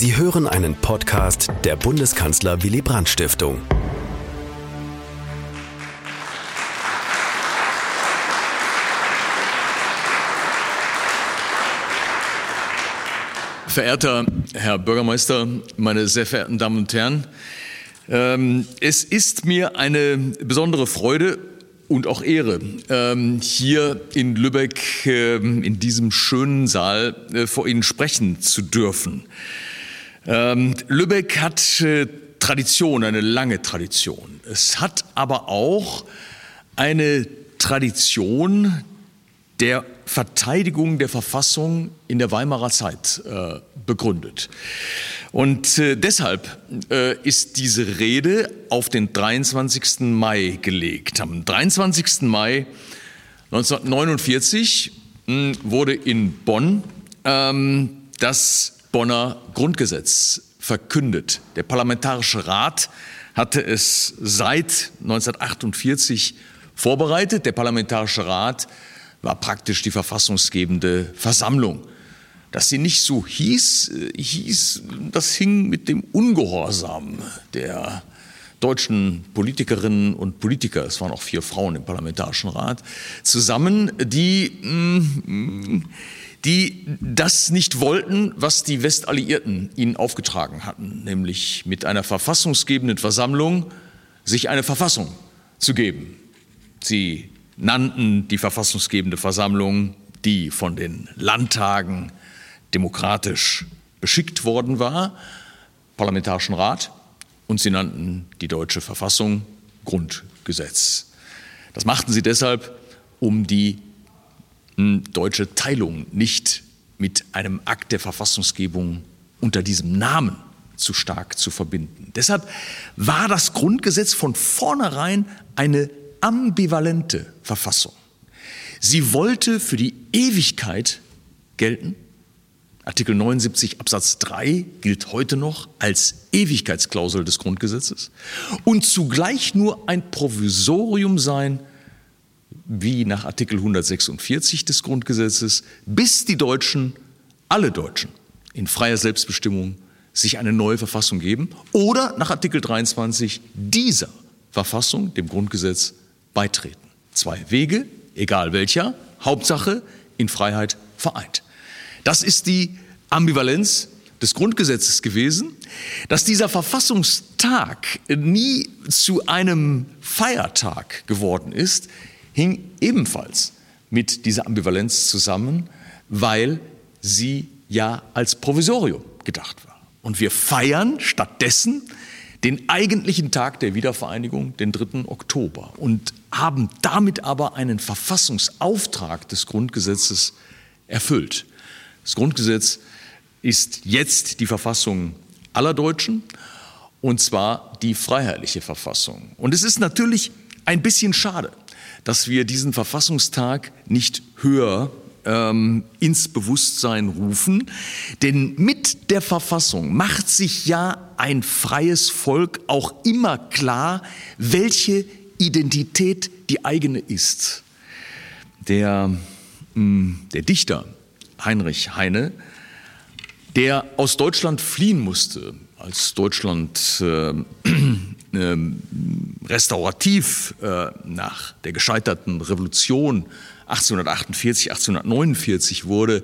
Sie hören einen Podcast der Bundeskanzler Willy Brandt Stiftung. Verehrter Herr Bürgermeister, meine sehr verehrten Damen und Herren, ähm, es ist mir eine besondere Freude und auch Ehre, ähm, hier in Lübeck ähm, in diesem schönen Saal äh, vor Ihnen sprechen zu dürfen. Lübeck hat äh, Tradition, eine lange Tradition. Es hat aber auch eine Tradition der Verteidigung der Verfassung in der Weimarer Zeit äh, begründet. Und äh, deshalb äh, ist diese Rede auf den 23. Mai gelegt. Am 23. Mai 1949 mh, hm, wurde in Bonn ähm, das Bonner Grundgesetz verkündet. Der Parlamentarische Rat hatte es seit 1948 vorbereitet. Der Parlamentarische Rat war praktisch die verfassungsgebende Versammlung. Dass sie nicht so hieß, äh, hieß, das hing mit dem Ungehorsam der deutschen Politikerinnen und Politiker, es waren auch vier Frauen im Parlamentarischen Rat, zusammen, die, mm, die das nicht wollten, was die Westalliierten ihnen aufgetragen hatten, nämlich mit einer verfassungsgebenden Versammlung sich eine Verfassung zu geben. Sie nannten die verfassungsgebende Versammlung, die von den Landtagen demokratisch beschickt worden war, Parlamentarischen Rat, und sie nannten die deutsche Verfassung Grundgesetz. Das machten sie deshalb, um die deutsche Teilung nicht mit einem Akt der Verfassungsgebung unter diesem Namen zu stark zu verbinden. Deshalb war das Grundgesetz von vornherein eine ambivalente Verfassung. Sie wollte für die Ewigkeit gelten. Artikel 79 Absatz 3 gilt heute noch als Ewigkeitsklausel des Grundgesetzes und zugleich nur ein Provisorium sein, wie nach Artikel 146 des Grundgesetzes, bis die Deutschen, alle Deutschen, in freier Selbstbestimmung sich eine neue Verfassung geben oder nach Artikel 23 dieser Verfassung, dem Grundgesetz, beitreten. Zwei Wege, egal welcher, Hauptsache in Freiheit vereint. Das ist die Ambivalenz des Grundgesetzes gewesen, dass dieser Verfassungstag nie zu einem Feiertag geworden ist, hing ebenfalls mit dieser Ambivalenz zusammen, weil sie ja als Provisorium gedacht war. Und wir feiern stattdessen den eigentlichen Tag der Wiedervereinigung, den 3. Oktober, und haben damit aber einen Verfassungsauftrag des Grundgesetzes erfüllt. Das Grundgesetz ist jetzt die Verfassung aller Deutschen, und zwar die freiheitliche Verfassung. Und es ist natürlich ein bisschen schade, dass wir diesen Verfassungstag nicht höher ähm, ins Bewusstsein rufen. Denn mit der Verfassung macht sich ja ein freies Volk auch immer klar, welche Identität die eigene ist. Der, mh, der Dichter Heinrich Heine, der aus Deutschland fliehen musste, als Deutschland äh, äh, restaurativ äh, nach der gescheiterten Revolution 1848, 1849 wurde.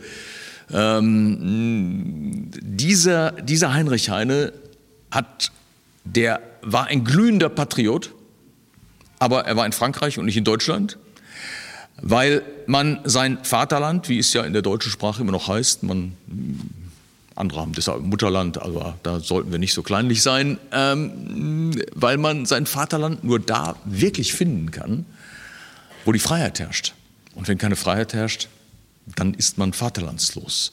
Ähm, dieser, dieser Heinrich Heine hat, der war ein glühender Patriot, aber er war in Frankreich und nicht in Deutschland, weil man sein Vaterland, wie es ja in der deutschen Sprache immer noch heißt, man andere haben deshalb Mutterland, aber da sollten wir nicht so kleinlich sein, ähm, weil man sein Vaterland nur da wirklich finden kann, wo die Freiheit herrscht. Und wenn keine Freiheit herrscht, dann ist man vaterlandslos.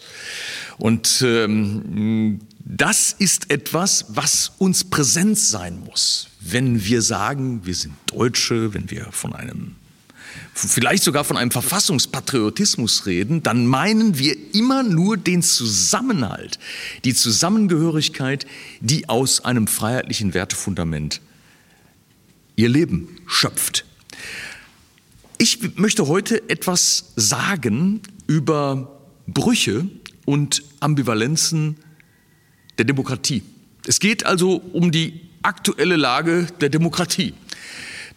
Und ähm, das ist etwas, was uns präsent sein muss, wenn wir sagen, wir sind Deutsche, wenn wir von einem vielleicht sogar von einem Verfassungspatriotismus reden, dann meinen wir immer nur den Zusammenhalt, die Zusammengehörigkeit, die aus einem freiheitlichen Wertefundament ihr Leben schöpft. Ich möchte heute etwas sagen über Brüche und Ambivalenzen der Demokratie. Es geht also um die aktuelle Lage der Demokratie.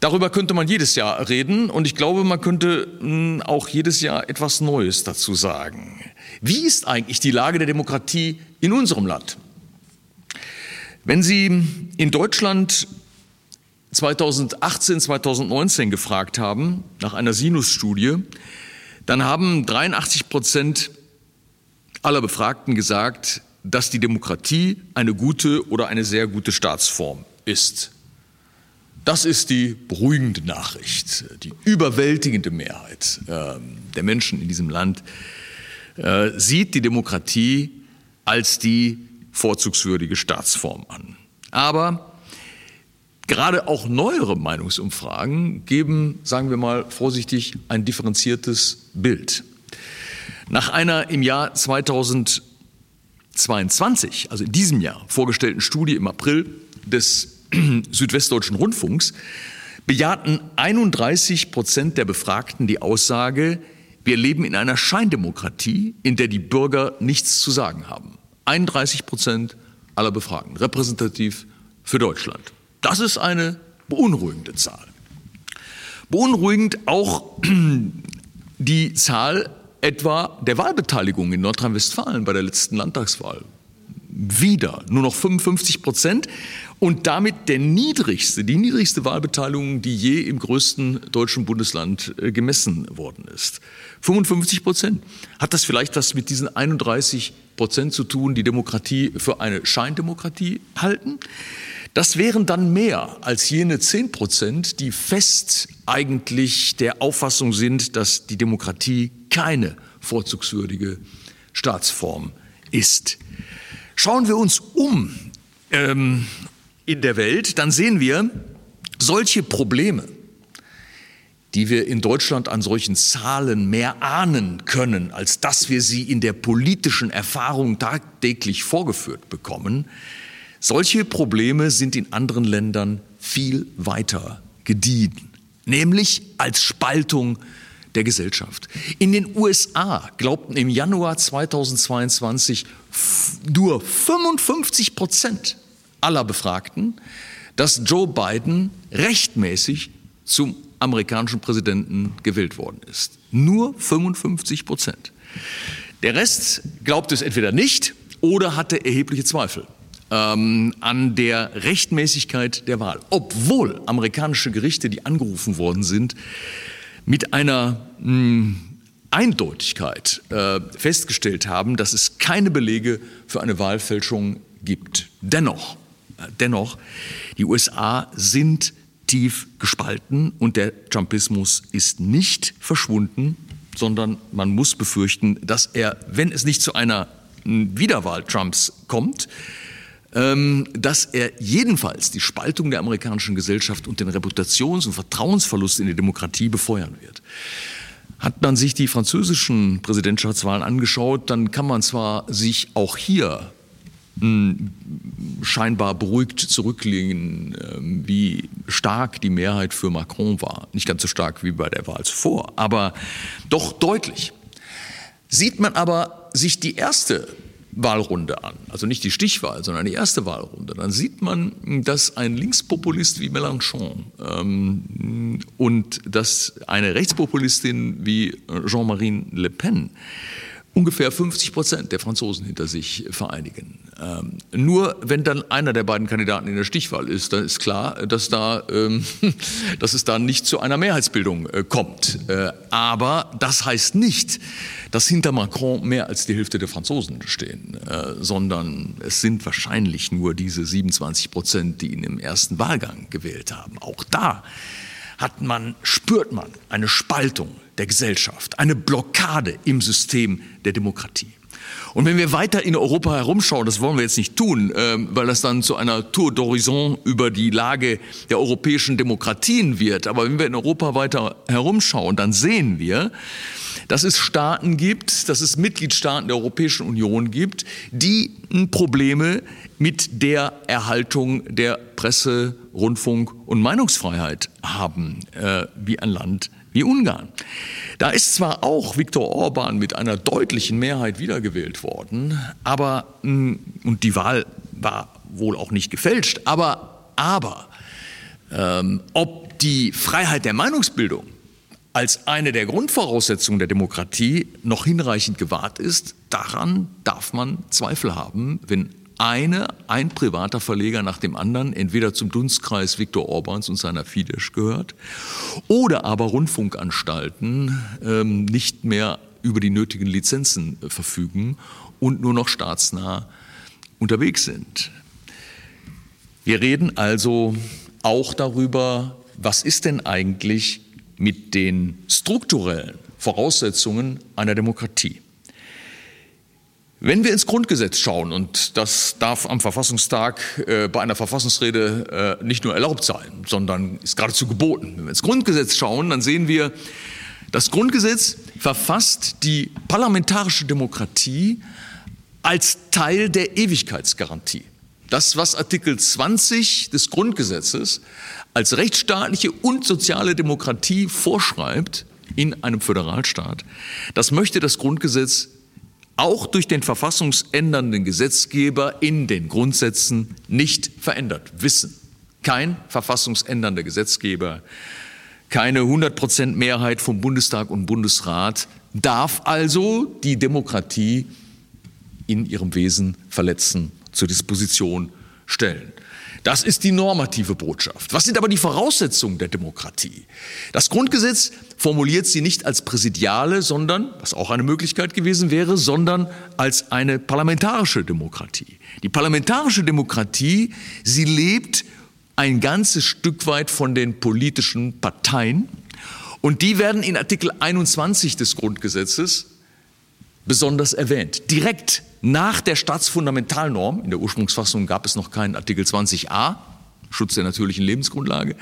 Darüber könnte man jedes Jahr reden und ich glaube, man könnte hm, auch jedes Jahr etwas Neues dazu sagen. Wie ist eigentlich die Lage der Demokratie in unserem Land? Wenn Sie in Deutschland 2018, 2019 gefragt haben, nach einer Sinus-Studie, dann haben 83 Prozent aller Befragten gesagt, dass die Demokratie eine gute oder eine sehr gute Staatsform ist. Das ist die beruhigende Nachricht. Die überwältigende Mehrheit äh, der Menschen in diesem Land äh, sieht die Demokratie als die vorzugswürdige Staatsform an. Aber gerade auch neuere Meinungsumfragen geben, sagen wir mal vorsichtig, ein differenziertes Bild. Nach einer im Jahr 2022, also in diesem Jahr, vorgestellten Studie im April des Südwestdeutschen Rundfunks, bejahten 31 Prozent der Befragten die Aussage, wir leben in einer Scheindemokratie, in der die Bürger nichts zu sagen haben. 31 Prozent aller Befragten, repräsentativ für Deutschland. Das ist eine beunruhigende Zahl. Beunruhigend auch die Zahl etwa der Wahlbeteiligung in Nordrhein-Westfalen bei der letzten Landtagswahl. Wieder nur noch 55 Prozent und damit der niedrigste, die niedrigste Wahlbeteiligung, die je im größten deutschen Bundesland äh, gemessen worden ist. 55 Prozent. Hat das vielleicht was mit diesen 31 Prozent zu tun, die Demokratie für eine Scheindemokratie halten? Das wären dann mehr als jene 10 Prozent, die fest eigentlich der Auffassung sind, dass die Demokratie keine vorzugswürdige Staatsform ist. Schauen wir uns um ähm, in der Welt, dann sehen wir solche Probleme, die wir in Deutschland an solchen Zahlen mehr ahnen können, als dass wir sie in der politischen Erfahrung tagtäglich vorgeführt bekommen, solche Probleme sind in anderen Ländern viel weiter gediehen, nämlich als Spaltung der Gesellschaft. In den USA glaubten im Januar 2022 nur 55 Prozent aller Befragten, dass Joe Biden rechtmäßig zum amerikanischen Präsidenten gewählt worden ist. Nur 55 Prozent. Der Rest glaubt es entweder nicht oder hatte erhebliche Zweifel ähm, an der Rechtmäßigkeit der Wahl, obwohl amerikanische Gerichte, die angerufen worden sind, mit einer mh, hm, Eindeutigkeit äh, festgestellt haben, dass es keine Belege für eine Wahlfälschung gibt. Dennoch, äh, dennoch, die USA sind tief gespalten und der Trumpismus ist nicht verschwunden, sondern man muss befürchten, dass er, wenn es nicht zu einer hm, Wiederwahl Trumps kommt, dass er jedenfalls die Spaltung der amerikanischen Gesellschaft und den Reputations- und Vertrauensverlust in die Demokratie befeuern wird. Hat man sich die französischen Präsidentschaftswahlen angeschaut, dann kann man zwar sich auch hier hm, scheinbar beruhigt zurücklegen, ähm, wie stark die Mehrheit für Macron war. Nicht ganz so stark wie bei der Wahl zuvor, aber doch deutlich. Sieht man aber sich die erste Wahlrunde an, also nicht die Stichwahl, sondern die erste Wahlrunde, dann sieht man, dass ein Linkspopulist wie Mélenchon ähm, und dass eine Rechtspopulistin wie Jean-Marie Le Pen ungefähr 50 Prozent der Franzosen hinter sich vereinigen. Ähm, nur wenn dann einer der beiden Kandidaten in der Stichwahl ist, dann ist klar, dass, da, ähm, dass es da nicht zu einer Mehrheitsbildung äh, kommt. Äh, aber das heißt nicht, dass hinter Macron mehr als die Hälfte der Franzosen stehen, äh, sondern es sind wahrscheinlich nur diese 27 Prozent, die ihn im ersten Wahlgang gewählt haben. Auch da hat man, spürt man eine Spaltung der Gesellschaft, eine Blockade im System der Demokratie. Und wenn wir weiter in Europa herumschauen, das wollen wir jetzt nicht tun, ähm, weil das dann zu einer Tour d'Horizon über die Lage der europäischen Demokratien wird, aber wenn wir in Europa weiter herumschauen, dann sehen wir, dass es Staaten gibt, dass es Mitgliedstaaten der Europäischen Union gibt, die Probleme mit der Erhaltung der Presse, Rundfunk und Meinungsfreiheit haben, äh, wie ein Land wie Ungarn. Da ist zwar auch Viktor Orban mit einer deutlichen Mehrheit wiedergewählt worden, aber, mm, und die Wahl war wohl auch nicht gefälscht, aber, aber, ähm, ob die Freiheit der Meinungsbildung als eine der Grundvoraussetzungen der Demokratie noch hinreichend gewahrt ist, daran darf man Zweifel haben, wenn eine, ein privater Verleger nach dem anderen entweder zum Dunstkreis Viktor Orbans und seiner Fidesz gehört oder aber Rundfunkanstalten ähm, nicht mehr über die nötigen Lizenzen äh, verfügen und nur noch staatsnah unterwegs sind. Wir reden also auch darüber, was ist denn eigentlich mit den strukturellen Voraussetzungen einer Demokratie. Wenn wir ins Grundgesetz schauen, und das darf am Verfassungstag äh, bei einer Verfassungsrede äh, nicht nur erlaubt sein, sondern ist geradezu geboten. Wenn wir ins Grundgesetz schauen, dann sehen wir, das Grundgesetz verfasst die parlamentarische Demokratie als Teil der Ewigkeitsgarantie. Das, was Artikel 20 des Grundgesetzes als rechtsstaatliche und soziale Demokratie vorschreibt in einem Föderalstaat, das möchte das Grundgesetz auch durch den verfassungsändernden Gesetzgeber in den Grundsätzen nicht verändert wissen. Kein verfassungsändernder Gesetzgeber, keine 100 Prozent Mehrheit vom Bundestag und Bundesrat darf also die Demokratie in ihrem Wesen verletzen, zur Disposition stellen. Das ist die normative Botschaft. Was sind aber die Voraussetzungen der Demokratie? Das Grundgesetz formuliert sie nicht als präsidiale, sondern, was auch eine Möglichkeit gewesen wäre, sondern als eine parlamentarische Demokratie. Die parlamentarische Demokratie, sie lebt ein ganzes Stück weit von den politischen Parteien und die werden in Artikel 21 des Grundgesetzes besonders erwähnt. Direkt nach der Staatsfundamentalnorm, in der Ursprungsfassung gab es noch keinen Artikel 20a, Schutz der natürlichen Lebensgrundlage,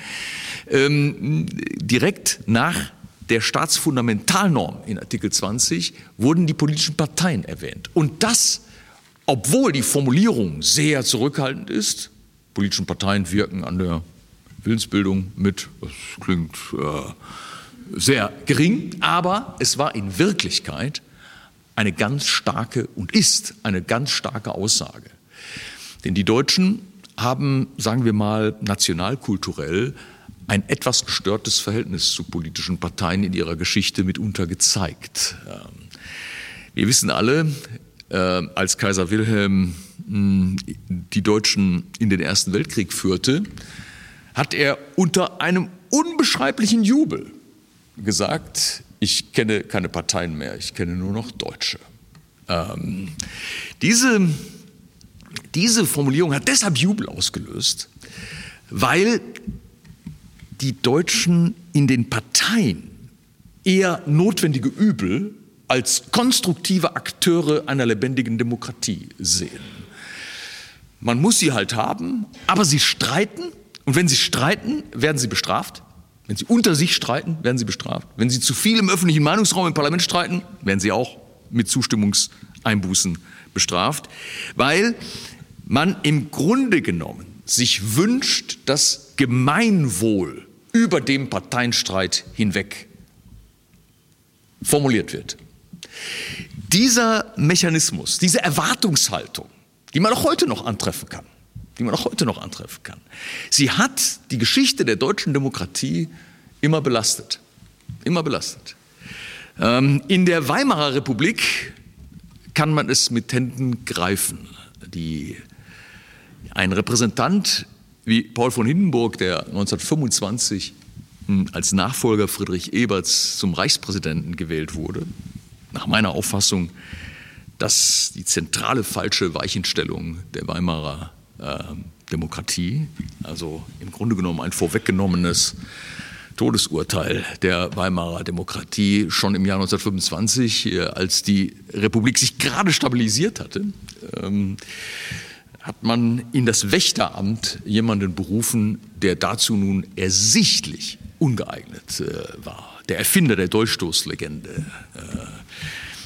ähm, direkt nach der Staatsfundamentalnorm in Artikel 20 wurden die politischen Parteien erwähnt. Und das, obwohl die Formulierung sehr zurückhaltend ist, politischen Parteien wirken an der Willensbildung mit, das klingt äh, sehr gering, aber es war in Wirklichkeit eine ganz starke und ist eine ganz starke Aussage. Denn die Deutschen haben, sagen wir mal, nationalkulturell ein etwas gestörtes Verhältnis zu politischen Parteien in ihrer Geschichte mitunter gezeigt. Ähm, wir wissen alle, äh, als Kaiser Wilhelm hm, die Deutschen in den Ersten Weltkrieg führte, hat er unter einem unbeschreiblichen Jubel gesagt, ich kenne keine Parteien mehr, ich kenne nur noch Deutsche. Ähm, diese, diese Formulierung hat deshalb Jubel ausgelöst, weil die Deutschen in den Parteien eher notwendige Übel als konstruktive Akteure einer lebendigen Demokratie sehen. Man muss sie halt haben, aber sie streiten und wenn sie streiten, werden sie bestraft. Wenn sie unter sich streiten, werden sie bestraft. Wenn sie zu viel im öffentlichen Meinungsraum im Parlament streiten, werden sie auch mit Zustimmungseinbußen bestraft, weil man im Grunde genommen sich wünscht, dass Gemeinwohl über dem Parteienstreit hinweg formuliert wird. Dieser Mechanismus, diese Erwartungshaltung, die man auch heute noch antreffen kann, die man auch heute noch antreffen kann. Sie hat die Geschichte der deutschen Demokratie immer belastet. Immer belastet. Ähm, in der Weimarer Republik kann man es mit Händen greifen. Die, ein Repräsentant wie Paul von Hindenburg, der 1925 hm, als Nachfolger Friedrich Eberts zum Reichspräsidenten gewählt wurde, nach meiner Auffassung, dass die zentrale falsche Weichenstellung der Weimarer Demokratie, also im Grunde genommen ein vorweggenommenes Todesurteil der Weimarer Demokratie schon im Jahr 1925, äh, als die Republik sich gerade stabilisiert hatte, ähm, hat man in das Wächteramt jemanden berufen, der dazu nun ersichtlich ungeeignet äh, war. Der Erfinder der Dolchstoßlegende, äh,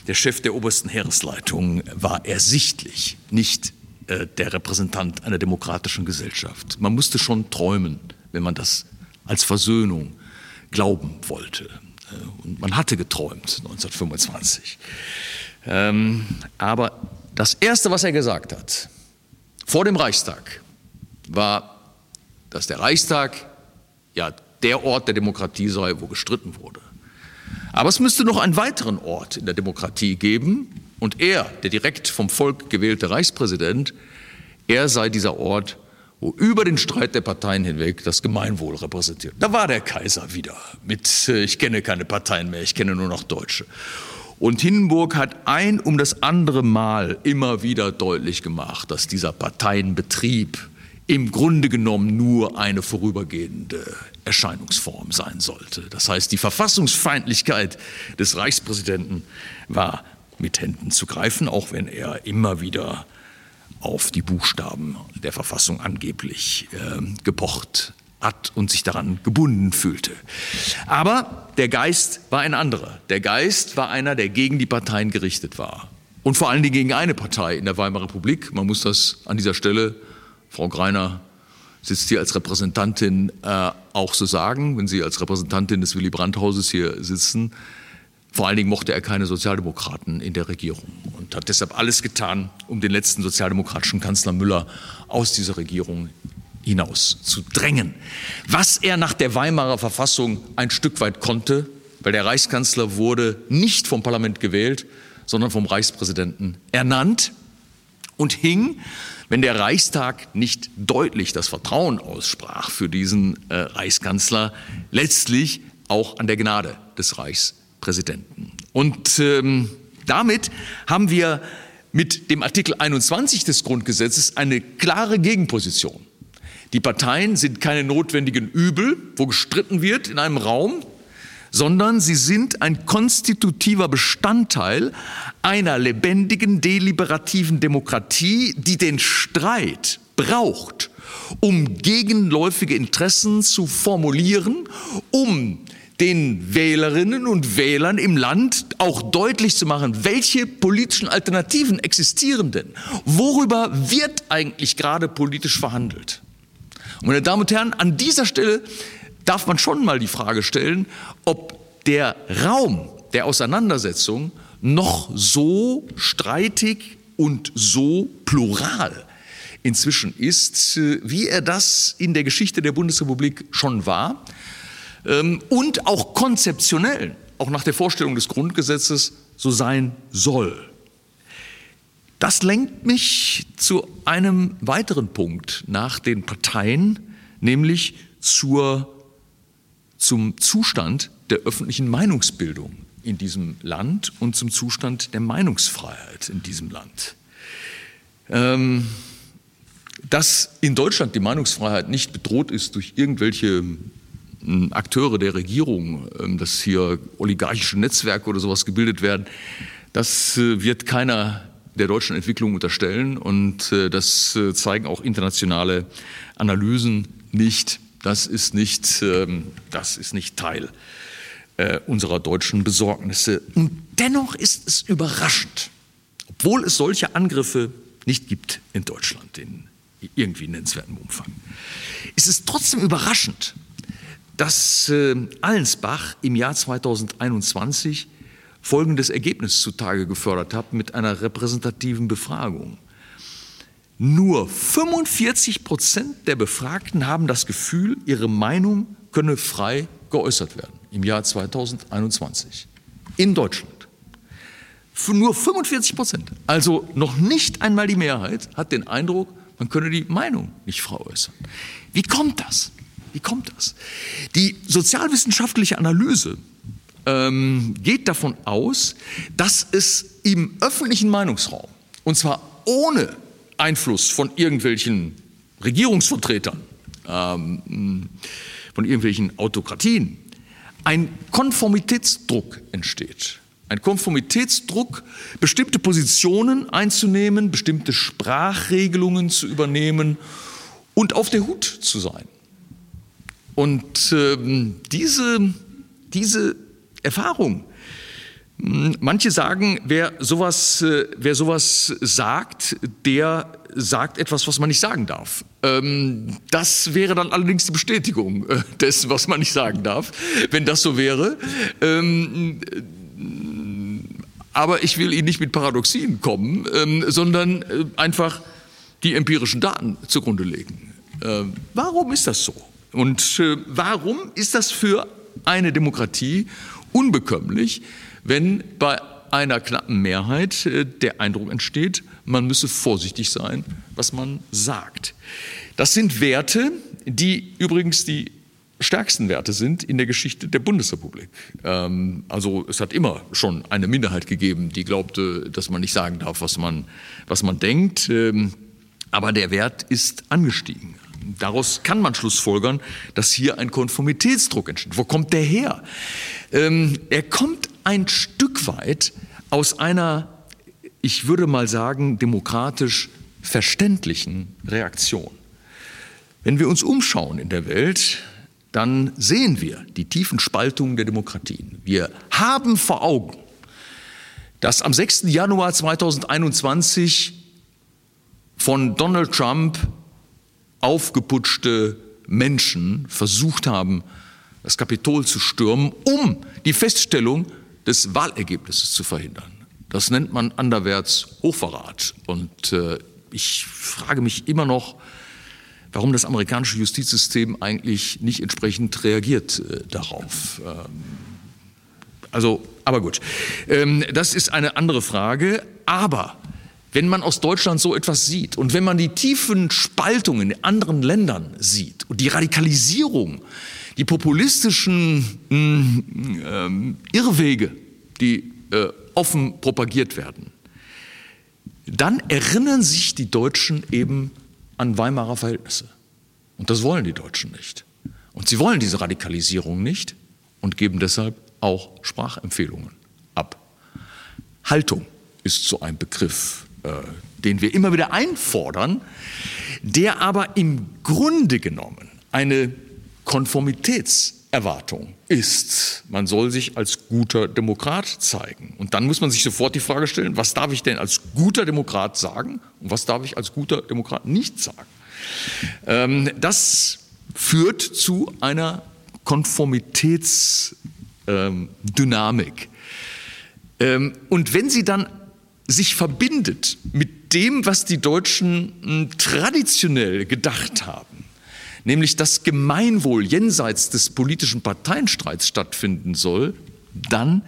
der Chef der obersten Heeresleitung war ersichtlich nicht äh, der Repräsentant einer demokratischen Gesellschaft. Man musste schon träumen, wenn man das als Versöhnung glauben wollte. Und man hatte geträumt 1925. Ähm, aber das Erste, was er gesagt hat, vor dem Reichstag, war, dass der Reichstag ja der Ort der Demokratie sei, wo gestritten wurde. Aber es müsste noch einen weiteren Ort in der Demokratie geben, und er, der direkt vom Volk gewählte Reichspräsident, er sei dieser Ort, wo über den Streit der Parteien hinweg das Gemeinwohl repräsentiert. Da war der Kaiser wieder mit, äh, ich kenne keine Parteien mehr, ich kenne nur noch Deutsche. Und Hindenburg hat ein um das andere Mal immer wieder deutlich gemacht, dass dieser Parteienbetrieb im Grunde genommen nur eine vorübergehende Erscheinungsform sein sollte. Das heißt, die Verfassungsfeindlichkeit des Reichspräsidenten war mit Händen zu greifen, auch wenn er immer wieder auf die Buchstaben der Verfassung angeblich äh, gepocht hat und sich daran gebunden fühlte. Aber der Geist war ein anderer. Der Geist war einer, der gegen die Parteien gerichtet war. Und vor allen Dingen gegen eine Partei in der Weimarer Republik. Man muss das an dieser Stelle, Frau Greiner sitzt hier als Repräsentantin, äh, auch so sagen, wenn Sie als Repräsentantin des Willy Brandt-Hauses hier sitzen. Vor allen Dingen mochte er keine Sozialdemokraten in der Regierung und hat deshalb alles getan, um den letzten sozialdemokratischen Kanzler Müller aus dieser Regierung hinaus zu drängen. Was er nach der Weimarer Verfassung ein Stück weit konnte, weil der Reichskanzler wurde nicht vom Parlament gewählt, sondern vom Reichspräsidenten ernannt und hing, wenn der Reichstag nicht deutlich das Vertrauen aussprach für diesen äh, Reichskanzler, letztlich auch an der Gnade des Reichspräsidenten. Präsidenten. Und ähm, damit haben wir mit dem Artikel 21 des Grundgesetzes eine klare Gegenposition. Die Parteien sind keine notwendigen Übel, wo gestritten wird in einem Raum, sondern sie sind ein konstitutiver Bestandteil einer lebendigen, deliberativen Demokratie, die den Streit braucht, um gegenläufige Interessen zu formulieren, um den Wählerinnen und Wählern im Land auch deutlich zu machen, welche politischen Alternativen existieren denn? Worüber wird eigentlich gerade politisch verhandelt? Und meine Damen und Herren, an dieser Stelle darf man schon mal die Frage stellen, ob der Raum der Auseinandersetzung noch so streitig und so plural inzwischen ist, wie er das in der Geschichte der Bundesrepublik schon war. Ähm, und auch konzeptionell, auch nach der Vorstellung des Grundgesetzes, so sein soll. Das lenkt mich zu einem weiteren Punkt nach den Parteien, nämlich zur, zum Zustand der öffentlichen Meinungsbildung in diesem Land und zum Zustand der Meinungsfreiheit in diesem Land. Ähm, dass in Deutschland die Meinungsfreiheit nicht bedroht ist durch irgendwelche Akteure der Regierung, ähm, dass hier oligarchische Netzwerke oder sowas gebildet werden, das äh, wird keiner der deutschen Entwicklung unterstellen und äh, das äh, zeigen auch internationale Analysen nicht. Das ist nicht, ähm, das ist nicht Teil unserer deutschen Besorgnisse. Und dennoch ist es überraschend, obwohl es solche Angriffe nicht gibt in Deutschland in irgendwie nennenswertem Umfang. ist Es trotzdem überraschend, dass äh, Allensbach im Jahr 2021 folgendes Ergebnis zutage gefördert hat mit einer repräsentativen Befragung. Nur 45 Prozent der Befragten haben das Gefühl, ihre Meinung könne frei geäußert werden im Jahr 2021 in Deutschland. Für nur 45 Prozent, also noch nicht einmal die Mehrheit, hat den Eindruck, man könne die Meinung nicht frei äußern. Wie kommt das? Wie kommt das? Die sozialwissenschaftliche Analyse ähm, geht davon aus, dass es im öffentlichen Meinungsraum, und zwar ohne Einfluss von irgendwelchen Regierungsvertretern, ähm, von irgendwelchen Autokratien, ein Konformitätsdruck entsteht. Ein Konformitätsdruck, bestimmte Positionen einzunehmen, bestimmte Sprachregelungen zu übernehmen und auf der Hut zu sein. Und ähm, diese, diese Erfahrung Hm, manche sagen, wer sowas, äh, wer sowas sagt, der sagt etwas, was man nicht sagen darf. Ähm, das wäre dann allerdings die Bestätigung äh, dessen, was man nicht sagen darf, wenn das so wäre. Ähm, aber ich will Ihnen nicht mit Paradoxien kommen, ähm, sondern äh, einfach die empirischen Daten zugrunde legen. Warum ist das so? Und warum ist das für eine Demokratie unbekömmlich, wenn bei einer knappen Mehrheit äh, der Eindruck entsteht, man müsse vorsichtig sein, was man sagt. Das sind Werte, die übrigens die stärksten Werte sind in der Geschichte der Bundesrepublik. Ähm, also es hat immer schon eine Minderheit gegeben, die glaubte, dass man nicht sagen darf, was man, was man denkt. Ähm, aber der Wert ist angestiegen. Daraus kann man schlussfolgern, dass hier ein Konformitätsdruck entsteht. Wo kommt der her? Ähm, er kommt ein Stück weit aus einer, ich würde mal sagen, demokratisch verständlichen Reaktion. Wenn wir uns umschauen in der Welt, dann sehen wir die tiefen Spaltungen der Demokratien. Wir haben vor Augen, dass am 6. Januar 2021 von Donald Trump aufgeputschte Menschen versucht haben, das Kapitol zu stürmen, um die Feststellung des Wahlergebnisses zu verhindern. Das nennt man anderwärts Hochverrat. Und äh, ich frage mich immer noch, warum das amerikanische Justizsystem eigentlich nicht entsprechend reagiert äh, darauf. Ähm, also, aber gut, ähm, das ist eine andere Frage. Aber wenn man aus Deutschland so etwas sieht und wenn man die tiefen Spaltungen in anderen Ländern sieht und die Radikalisierung, die populistischen äh, Irrwege, die äh, offen propagiert werden, dann erinnern sich die Deutschen eben an Weimarer Verhältnisse. Und das wollen die Deutschen nicht. Und sie wollen diese Radikalisierung nicht und geben deshalb auch Sprachempfehlungen ab. Haltung ist so ein Begriff, den wir immer wieder einfordern, der aber im Grunde genommen eine Konformitätserwartung ist. Man soll sich als guter Demokrat zeigen. Und dann muss man sich sofort die Frage stellen, was darf ich denn als guter Demokrat sagen und was darf ich als guter Demokrat nicht sagen? Ähm, das führt zu einer Konformitätsdynamik. Ähm, und wenn Sie dann sich verbindet mit dem, was die Deutschen hm, traditionell gedacht haben, nämlich dass Gemeinwohl jenseits des politischen Parteienstreits stattfinden soll, dann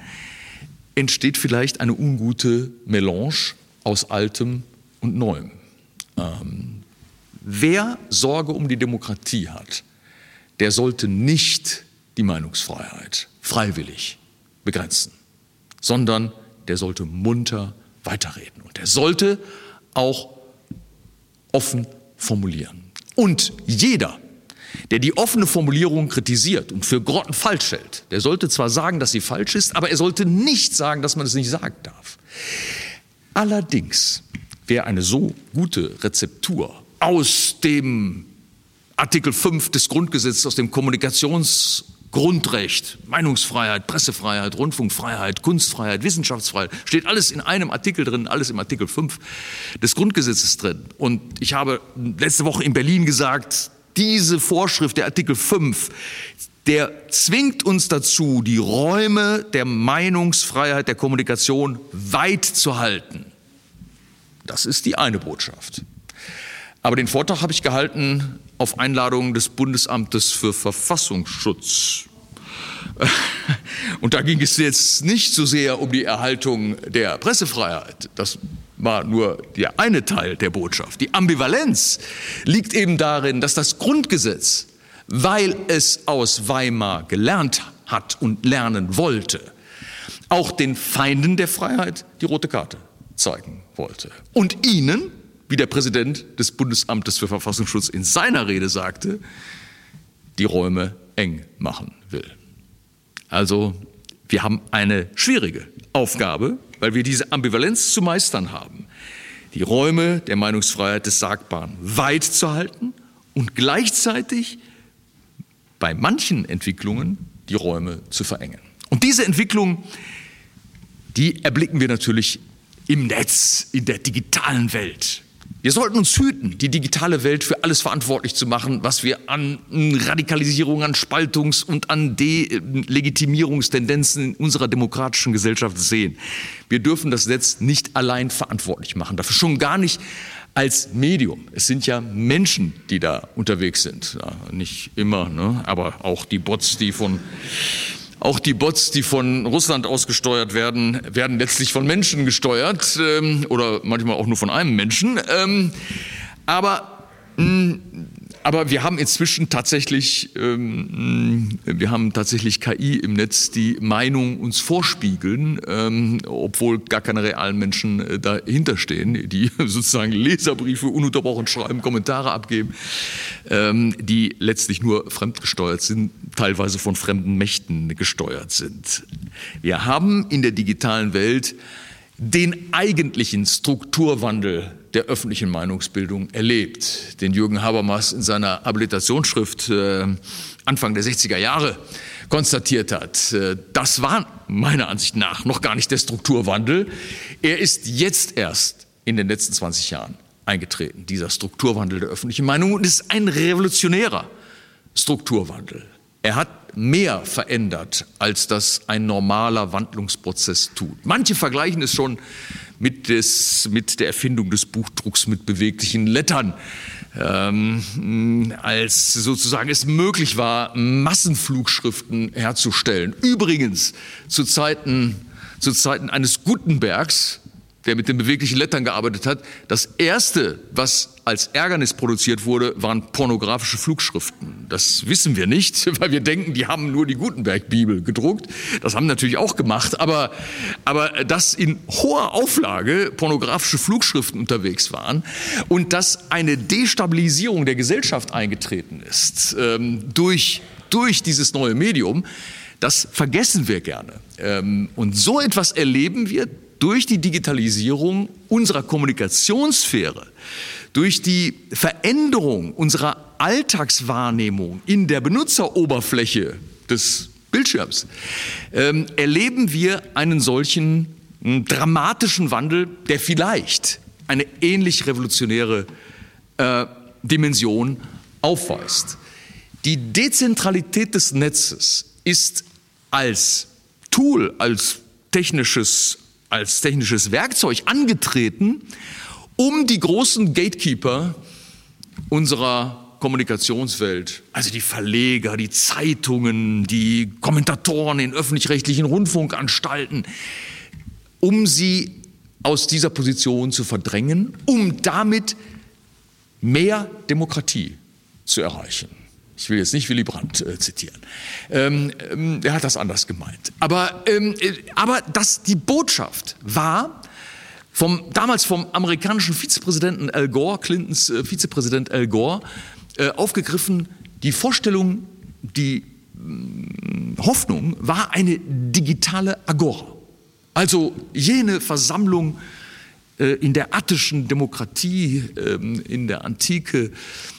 entsteht vielleicht eine ungute Melange aus Altem und Neuem. Ähm, wer Sorge um die Demokratie hat, der sollte nicht die Meinungsfreiheit freiwillig begrenzen, sondern der sollte munter weiterreden. Und er sollte auch offen formulieren. Und jeder, der die offene Formulierung kritisiert und für grottenfalsch hält, der sollte zwar sagen, dass sie falsch ist, aber er sollte nicht sagen, dass man es nicht sagen darf. Allerdings, wer eine so gute Rezeptur aus dem Artikel 5 des Grundgesetzes, aus dem Kommunikations Grundrecht, Meinungsfreiheit, Pressefreiheit, Rundfunkfreiheit, Kunstfreiheit, Wissenschaftsfreiheit, steht alles in einem Artikel drin, alles im Artikel 5 des Grundgesetzes drin. Und ich habe letzte Woche in Berlin gesagt, diese Vorschrift, der Artikel 5, der zwingt uns dazu, die Räume der Meinungsfreiheit, der Kommunikation weit zu halten. Das ist die eine Botschaft. Aber den Vortrag habe ich gehalten auf Einladung des Bundesamtes für Verfassungsschutz. Und da ging es jetzt nicht so sehr um die Erhaltung der Pressefreiheit. Das war nur der eine Teil der Botschaft. Die Ambivalenz liegt eben darin, dass das Grundgesetz, weil es aus Weimar gelernt hat und lernen wollte, auch den Feinden der Freiheit die rote Karte zeigen wollte. Und ihnen wie der Präsident des Bundesamtes für Verfassungsschutz in seiner Rede sagte, die Räume eng machen will. Also wir haben eine schwierige Aufgabe, weil wir diese Ambivalenz zu meistern haben, die Räume der Meinungsfreiheit des Sagbaren weit zu halten und gleichzeitig bei manchen Entwicklungen die Räume zu verengen. Und diese Entwicklung die erblicken wir natürlich im Netz, in der digitalen Welt. Wir sollten uns hüten, die digitale Welt für alles verantwortlich zu machen, was wir an Radikalisierung, an Spaltungs- und an Delegitimierungstendenzen in unserer demokratischen Gesellschaft sehen. Wir dürfen das Netz nicht allein verantwortlich machen. Dafür schon gar nicht als Medium. Es sind ja Menschen, die da unterwegs sind. Ja, nicht immer, ne? aber auch die Bots, die von auch die Bots, die von Russland ausgesteuert werden, werden letztlich von Menschen gesteuert ähm, oder manchmal auch nur von einem Menschen. Ähm, aber mh, hm, aber wir haben inzwischen tatsächlich, ähm, wir haben tatsächlich KI im Netz, die Meinung uns vorspiegeln, ähm, obwohl gar keine realen Menschen äh, dahinter stehen, die sozusagen Leserbriefe ununterbrochen schreiben, Kommentare abgeben, ähm, die letztlich nur fremdgesteuert sind, teilweise von fremden Mächten gesteuert sind. Wir haben in der digitalen Welt den eigentlichen Strukturwandel der öffentlichen Meinungsbildung erlebt, den Jürgen Habermas in seiner Habilitationsschrift äh, Anfang der 60er Jahre konstatiert hat. Äh, das war meiner Ansicht nach noch gar nicht der Strukturwandel. Er ist jetzt erst in den letzten 20 Jahren eingetreten, dieser Strukturwandel der öffentlichen Meinung, und ist ein revolutionärer Strukturwandel. Er hat mehr verändert, als das ein normaler Wandlungsprozess tut. Manche vergleichen es schon mit, des, mit der Erfindung des Buchdrucks mit beweglichen Lettern, ähm, als sozusagen es möglich war, Massenflugschriften herzustellen. Übrigens zu Zeiten, zu Zeiten eines Gutenbergs, der mit den beweglichen Lettern gearbeitet hat, das erste, was als Ärgernis produziert wurde, waren pornografische Flugschriften. Das wissen wir nicht, weil wir denken, die haben nur die Gutenberg-Bibel gedruckt. Das haben natürlich auch gemacht, aber, aber dass in hoher Auflage pornografische Flugschriften unterwegs waren und dass eine Destabilisierung der Gesellschaft eingetreten ist ähm, durch, durch dieses neue Medium, das vergessen wir gerne. Ähm, und so etwas erleben wir durch die Digitalisierung unserer Kommunikationssphäre, durch die Veränderung unserer Alltagswahrnehmung in der Benutzeroberfläche des Bildschirms, ähm, erleben wir einen solchen äh, dramatischen Wandel, der vielleicht eine ähnlich revolutionäre äh, Dimension aufweist. Die Dezentralität des Netzes ist als Tool, als technisches als technisches Werkzeug angetreten, um die großen Gatekeeper unserer Kommunikationswelt, also die Verleger, die Zeitungen, die Kommentatoren in öffentlich-rechtlichen Rundfunkanstalten, um sie aus dieser Position zu verdrängen, um damit mehr Demokratie zu erreichen. Ich will jetzt nicht Willy Brandt äh, zitieren. Ähm, ähm, er hat das anders gemeint. Aber, ähm, äh, aber das, die Botschaft war, vom, damals vom amerikanischen Vizepräsidenten Al Gore, Clintons äh, Vizepräsident Al Gore, äh, aufgegriffen, die Vorstellung, die mh, Hoffnung war eine digitale Agora. Also jene Versammlung in der attischen Demokratie ähm, in der Antike,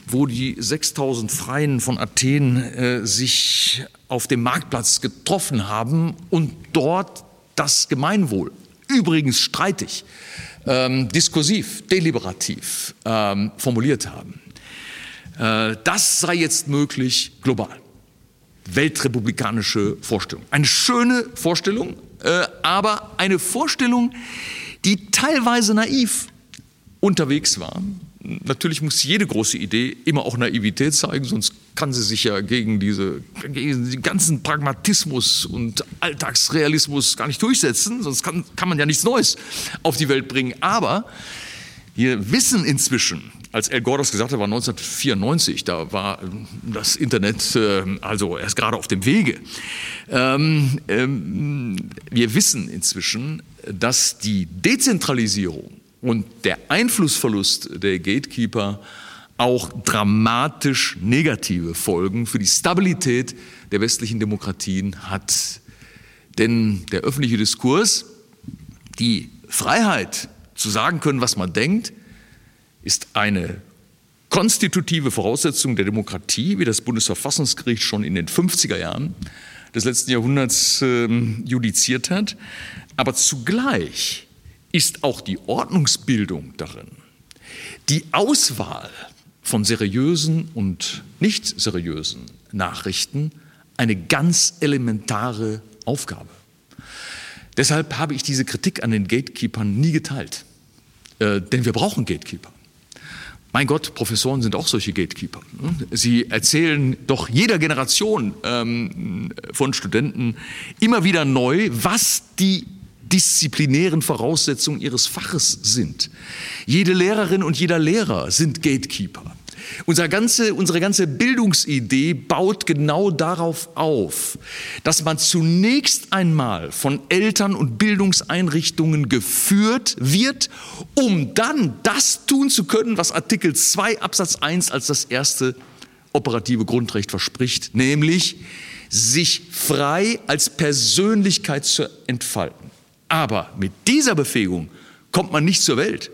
wo die 6000 Freien von Athen äh, sich auf dem Marktplatz getroffen haben und dort das Gemeinwohl, übrigens streitig, ähm, diskursiv, deliberativ ähm, formuliert haben. Äh, das sei jetzt möglich global. Weltrepublikanische Vorstellung. Eine schöne Vorstellung, aber eine Vorstellung, teilweise naiv unterwegs waren. Natürlich muss jede große Idee immer auch Naivität zeigen, sonst kann sie sich ja gegen, diese, gegen den ganzen Pragmatismus und Alltagsrealismus gar nicht durchsetzen, sonst kann, kann man ja nichts Neues auf die Welt bringen. Aber wir wissen inzwischen, als Al Gore das gesagt hat, war 1994, da war das Internet äh, also erst gerade auf dem Wege. Ähm, ähm, wir wissen inzwischen, dass die Dezentralisierung und der Einflussverlust der Gatekeeper auch dramatisch negative Folgen für die Stabilität der westlichen Demokratien hat. Denn der öffentliche Diskurs, die Freiheit zu sagen können, was man denkt, ist eine konstitutive Voraussetzung der Demokratie, wie das Bundesverfassungsgericht schon in den 50er Jahren des letzten Jahrhunderts äh, judiziert hat. Aber zugleich ist auch die Ordnungsbildung darin, die Auswahl von seriösen und nicht seriösen Nachrichten eine ganz elementare Aufgabe. Deshalb habe ich diese Kritik an den Gatekeepern nie geteilt. Äh, denn wir brauchen Gatekeeper. Mein Gott, Professoren sind auch solche Gatekeeper. Sie erzählen doch jeder Generation ähm, von Studenten immer wieder neu, was die disziplinären Voraussetzungen ihres Faches sind. Jede Lehrerin und jeder Lehrer sind Gatekeeper. Unsere ganze, unsere ganze Bildungsidee baut genau darauf auf, dass man zunächst einmal von Eltern und Bildungseinrichtungen geführt wird, um dann das tun zu können, was Artikel 2 Absatz 1 als das erste operative Grundrecht verspricht, nämlich sich frei als Persönlichkeit zu entfalten. Aber mit dieser Befähigung kommt man nicht zur Welt.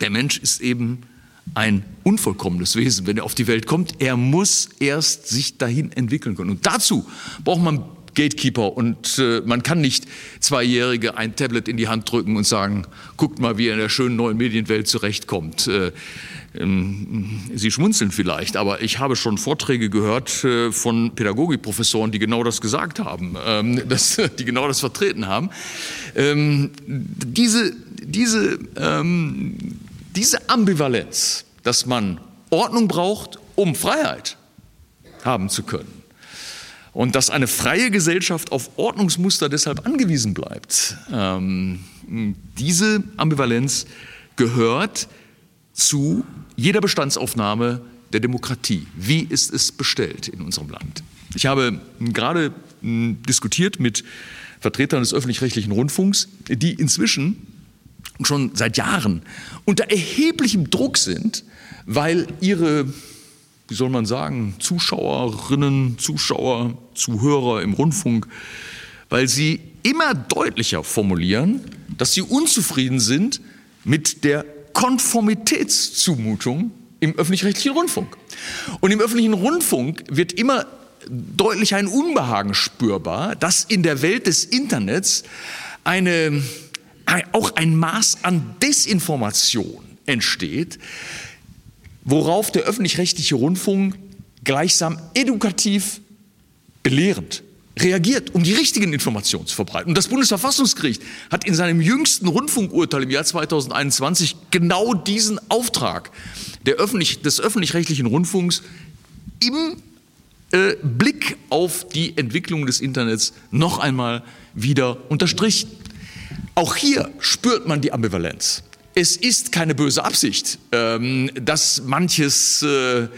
Der Mensch ist eben ein unvollkommenes Wesen, wenn er auf die Welt kommt. Er muss erst sich dahin entwickeln können. Und dazu braucht man Gatekeeper und äh, man kann nicht Zweijährige ein Tablet in die Hand drücken und sagen, guckt mal, wie er in der schönen neuen Medienwelt zurechtkommt. Äh, ähm, Sie schmunzeln vielleicht, aber ich habe schon Vorträge gehört äh, von Pädagogikprofessoren, die genau das gesagt haben, ähm, die genau das vertreten haben. Ähm, diese, diese ähm, diese Ambivalenz, dass man Ordnung braucht, um Freiheit haben zu können. Und dass eine freie Gesellschaft auf Ordnungsmuster deshalb angewiesen bleibt. Ähm, diese Ambivalenz gehört zu jeder Bestandsaufnahme der Demokratie. Wie ist es bestellt in unserem Land? Ich habe gerade hm, diskutiert mit Vertretern des öffentlich-rechtlichen Rundfunks, die inzwischen schon seit Jahren unter erheblichem Druck sind, weil ihre, wie soll man sagen, Zuschauerinnen, Zuschauer, Zuhörer im Rundfunk, weil sie immer deutlicher formulieren, dass sie unzufrieden sind mit der Konformitätszumutung im öffentlich-rechtlichen Rundfunk. Und im öffentlichen Rundfunk wird immer deutlicher ein Unbehagen spürbar, dass in der Welt des Internets eine auch ein Maß an Desinformation entsteht, worauf der öffentlich-rechtliche Rundfunk gleichsam edukativ belehrend reagiert, um die richtigen Informationen zu verbreiten. Und das Bundesverfassungsgericht hat in seinem jüngsten Rundfunkurteil im Jahr 2021 genau diesen Auftrag Öffentlich, des öffentlich-rechtlichen Rundfunks im äh, Blick auf die Entwicklung des Internets noch einmal wieder unterstrichen. Auch hier spürt man die Ambivalenz. Es ist keine böse Absicht, ähm, dass manches äh,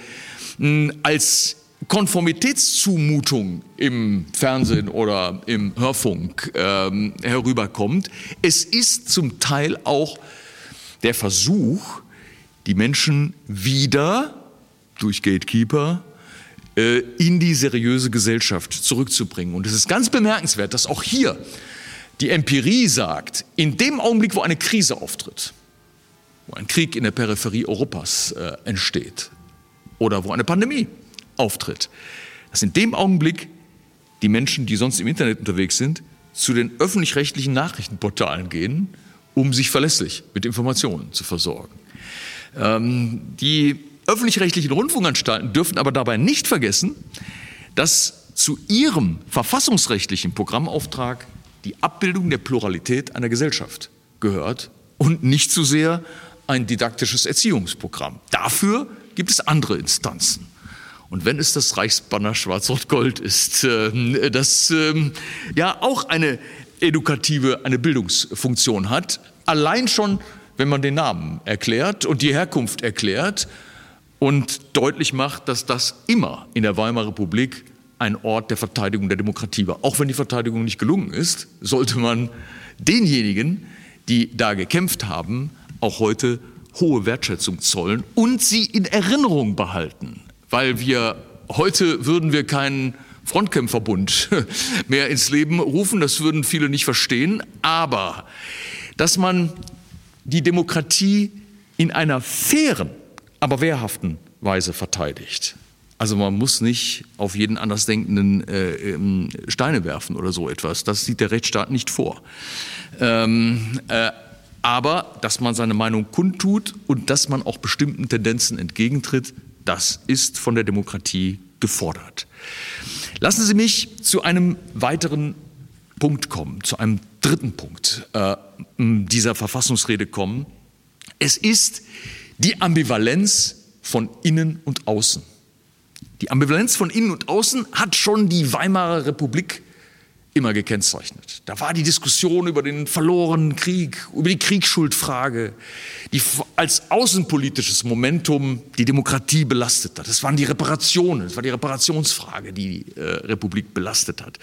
als Konformitätszumutung im Fernsehen oder im Hörfunk ähm, herüberkommt. Es ist zum Teil auch der Versuch, die Menschen wieder durch Gatekeeper äh, in die seriöse Gesellschaft zurückzubringen. Und es ist ganz bemerkenswert, dass auch hier die Empirie sagt, in dem Augenblick, wo eine Krise auftritt, wo ein Krieg in der Peripherie Europas äh, entsteht oder wo eine Pandemie auftritt, dass in dem Augenblick die Menschen, die sonst im Internet unterwegs sind, zu den öffentlich-rechtlichen Nachrichtenportalen gehen, um sich verlässlich mit Informationen zu versorgen. Ähm, die öffentlich-rechtlichen Rundfunkanstalten dürfen aber dabei nicht vergessen, dass zu ihrem verfassungsrechtlichen Programmauftrag die Abbildung der Pluralität einer Gesellschaft gehört und nicht zu sehr ein didaktisches Erziehungsprogramm. Dafür gibt es andere Instanzen. Und wenn es das Reichsbanner Schwarz-Rot-Gold ist, äh, das äh, ja auch eine edukative, eine Bildungsfunktion hat, allein schon, wenn man den Namen erklärt und die Herkunft erklärt und deutlich macht, dass das immer in der Weimarer Republik ein Ort der Verteidigung der Demokratie war. Auch wenn die Verteidigung nicht gelungen ist, sollte man denjenigen, die da gekämpft haben, auch heute hohe Wertschätzung zollen und sie in Erinnerung behalten. Weil wir heute würden wir keinen Frontkämpferbund mehr ins Leben rufen, das würden viele nicht verstehen, aber dass man die Demokratie in einer fairen, aber wehrhaften Weise verteidigt Also man muss nicht auf jeden Andersdenkenden äh, ähm, Steine werfen oder so etwas. Das sieht der Rechtsstaat nicht vor. Ähm, äh, aber dass man seine Meinung kundtut und dass man auch bestimmten Tendenzen entgegentritt, das ist von der Demokratie gefordert. Lassen Sie mich zu einem weiteren Punkt kommen, zu einem dritten Punkt äh, dieser Verfassungsrede kommen. Es ist die Ambivalenz von innen und außen. Die Ambivalenz von innen und außen hat schon die Weimarer Republik immer gekennzeichnet. Da war die Diskussion über den verlorenen Krieg, über die Kriegsschuldfrage, die als außenpolitisches Momentum die Demokratie belastet hat. Das waren die Reparationen, das war die Reparationsfrage, die die äh, Republik belastet hat.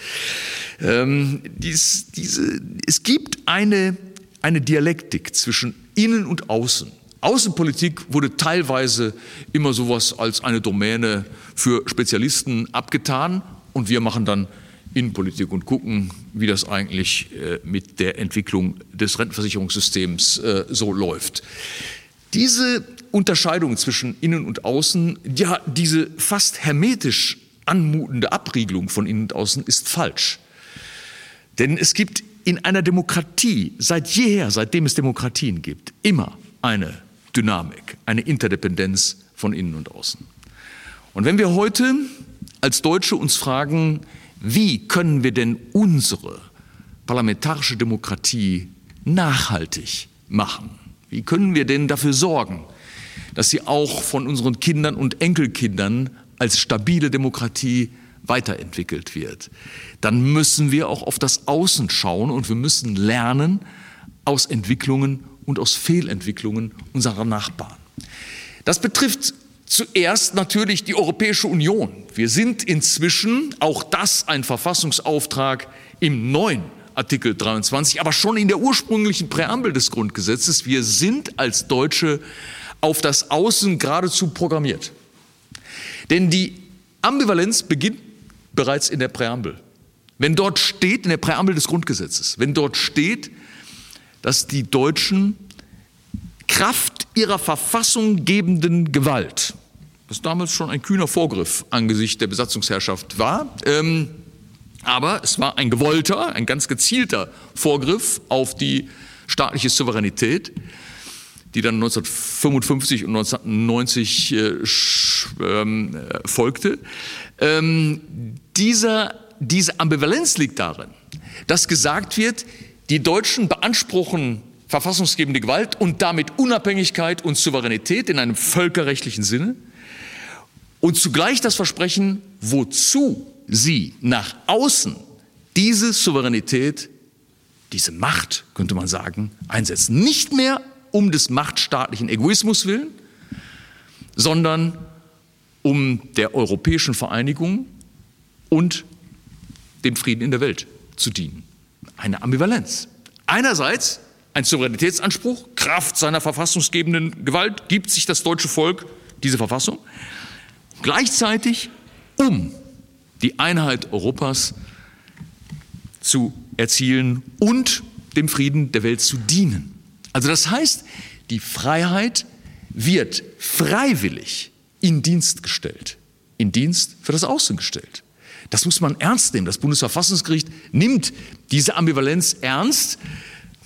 Ähm, dies, diese, es gibt eine, eine Dialektik zwischen innen und außen. Außenpolitik wurde teilweise immer sowas als eine Domäne für Spezialisten abgetan und wir machen dann Innenpolitik und gucken, wie das eigentlich äh, mit der Entwicklung des Rentenversicherungssystems äh, so läuft. Diese Unterscheidung zwischen Innen und Außen, ja, diese fast hermetisch anmutende Abriegelung von Innen und Außen ist falsch. Denn es gibt in einer Demokratie seit jeher, seitdem es Demokratien gibt, immer eine Dynamik, eine Interdependenz von Innen und Außen. Und wenn wir heute als Deutsche uns fragen, wie können wir denn unsere parlamentarische Demokratie nachhaltig machen? Wie können wir denn dafür sorgen, dass sie auch von unseren Kindern und Enkelkindern als stabile Demokratie weiterentwickelt wird? Dann müssen wir auch auf das Außen schauen und wir müssen lernen aus Entwicklungen und aus Fehlentwicklungen unserer Nachbarn. Das betrifft Zuerst natürlich die Europäische Union. Wir sind inzwischen, auch das ein Verfassungsauftrag im neuen Artikel 23, aber schon in der ursprünglichen Präambel des Grundgesetzes, wir sind als Deutsche auf das Außen geradezu programmiert. Denn die Ambivalenz beginnt bereits in der Präambel. Wenn dort steht, in der Präambel des Grundgesetzes, wenn dort steht, dass die Deutschen Kraft ihrer Verfassung gebenden Gewalt, das damals schon ein kühner Vorgriff angesichts der Besatzungsherrschaft war, ähm, aber es war ein gewollter, ein ganz gezielter Vorgriff auf die staatliche Souveränität, die dann 1955 und 1990 äh, ähm, äh, folgte. Ähm, dieser, diese Ambivalenz liegt darin, dass gesagt wird, die Deutschen beanspruchen verfassungsgebende Gewalt und damit Unabhängigkeit und Souveränität in einem völkerrechtlichen Sinne und zugleich das Versprechen, wozu sie nach außen diese Souveränität, diese Macht, könnte man sagen, einsetzen. Nicht mehr um des machtstaatlichen Egoismus willen, sondern um der europäischen Vereinigung und dem Frieden in der Welt zu dienen. Eine Ambivalenz. Einerseits ein Souveränitätsanspruch, Kraft seiner verfassungsgebenden Gewalt gibt sich das deutsche Volk diese Verfassung. Gleichzeitig, um die Einheit Europas zu erzielen und dem Frieden der Welt zu dienen. Also das heißt, die Freiheit wird freiwillig in Dienst gestellt, in Dienst für das Außen gestellt. Das muss man ernst nehmen. Das Bundesverfassungsgericht nimmt diese Ambivalenz ernst.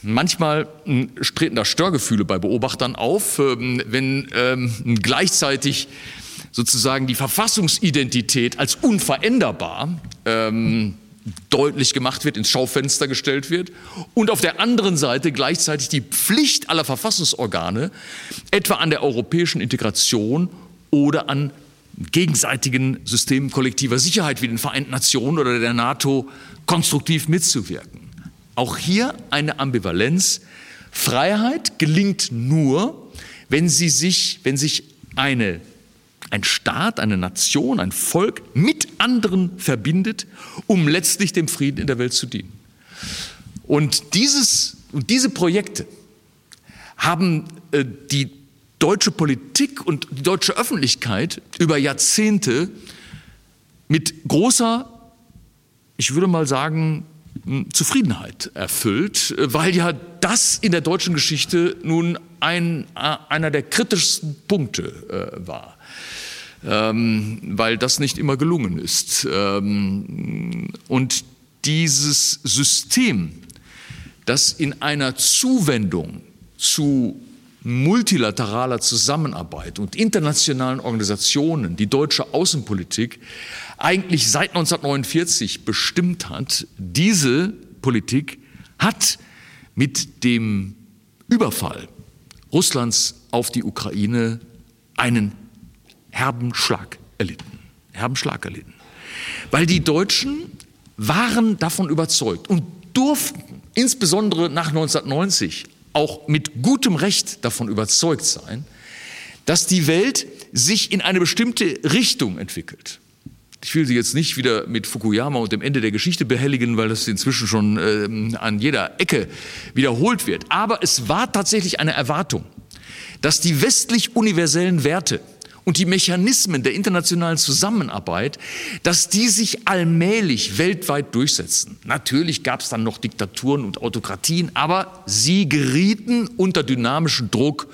Manchmal hm, treten da Störgefühle bei Beobachtern auf, ähm, wenn ähm, gleichzeitig sozusagen die Verfassungsidentität als unveränderbar ähm, deutlich gemacht wird, ins Schaufenster gestellt wird und auf der anderen Seite gleichzeitig die Pflicht aller Verfassungsorgane, etwa an der europäischen Integration oder an gegenseitigen Systemen kollektiver Sicherheit wie den Vereinten Nationen oder der NATO konstruktiv mitzuwirken. Auch hier eine Ambivalenz. Freiheit gelingt nur, wenn sie sich, wenn sich eine, ein Staat, eine Nation, ein Volk mit anderen verbindet, um letztlich dem Frieden in der Welt zu dienen. Und, dieses, und diese Projekte haben äh, die deutsche Politik und die deutsche Öffentlichkeit über Jahrzehnte mit großer, ich würde mal sagen, Zufriedenheit erfüllt, weil ja das in der deutschen Geschichte nun ein, äh, einer der kritischsten Punkte äh, war. ähm, weil das nicht immer gelungen ist. Ähm, und dieses System, das in einer Zuwendung zu multilateraler Zusammenarbeit und internationalen Organisationen die deutsche Außenpolitik eigentlich seit 1949 bestimmt hat, diese Politik hat mit dem Überfall Russlands auf die Ukraine einen herben Schlag erlitten. Herben Schlag erlitten. Weil die Deutschen waren davon überzeugt und durften insbesondere nach 1990 auch mit gutem Recht davon überzeugt sein, dass die Welt sich in eine bestimmte Richtung entwickelt. Ich will Sie jetzt nicht wieder mit Fukuyama und dem Ende der Geschichte behelligen, weil das inzwischen schon äh, an jeder Ecke wiederholt wird. Aber es war tatsächlich eine Erwartung, dass die westlich universellen Werte und die Mechanismen der internationalen Zusammenarbeit, dass die sich allmählich weltweit durchsetzen. Natürlich gab es dann noch Diktaturen und Autokratien, aber sie gerieten unter dynamischen Druck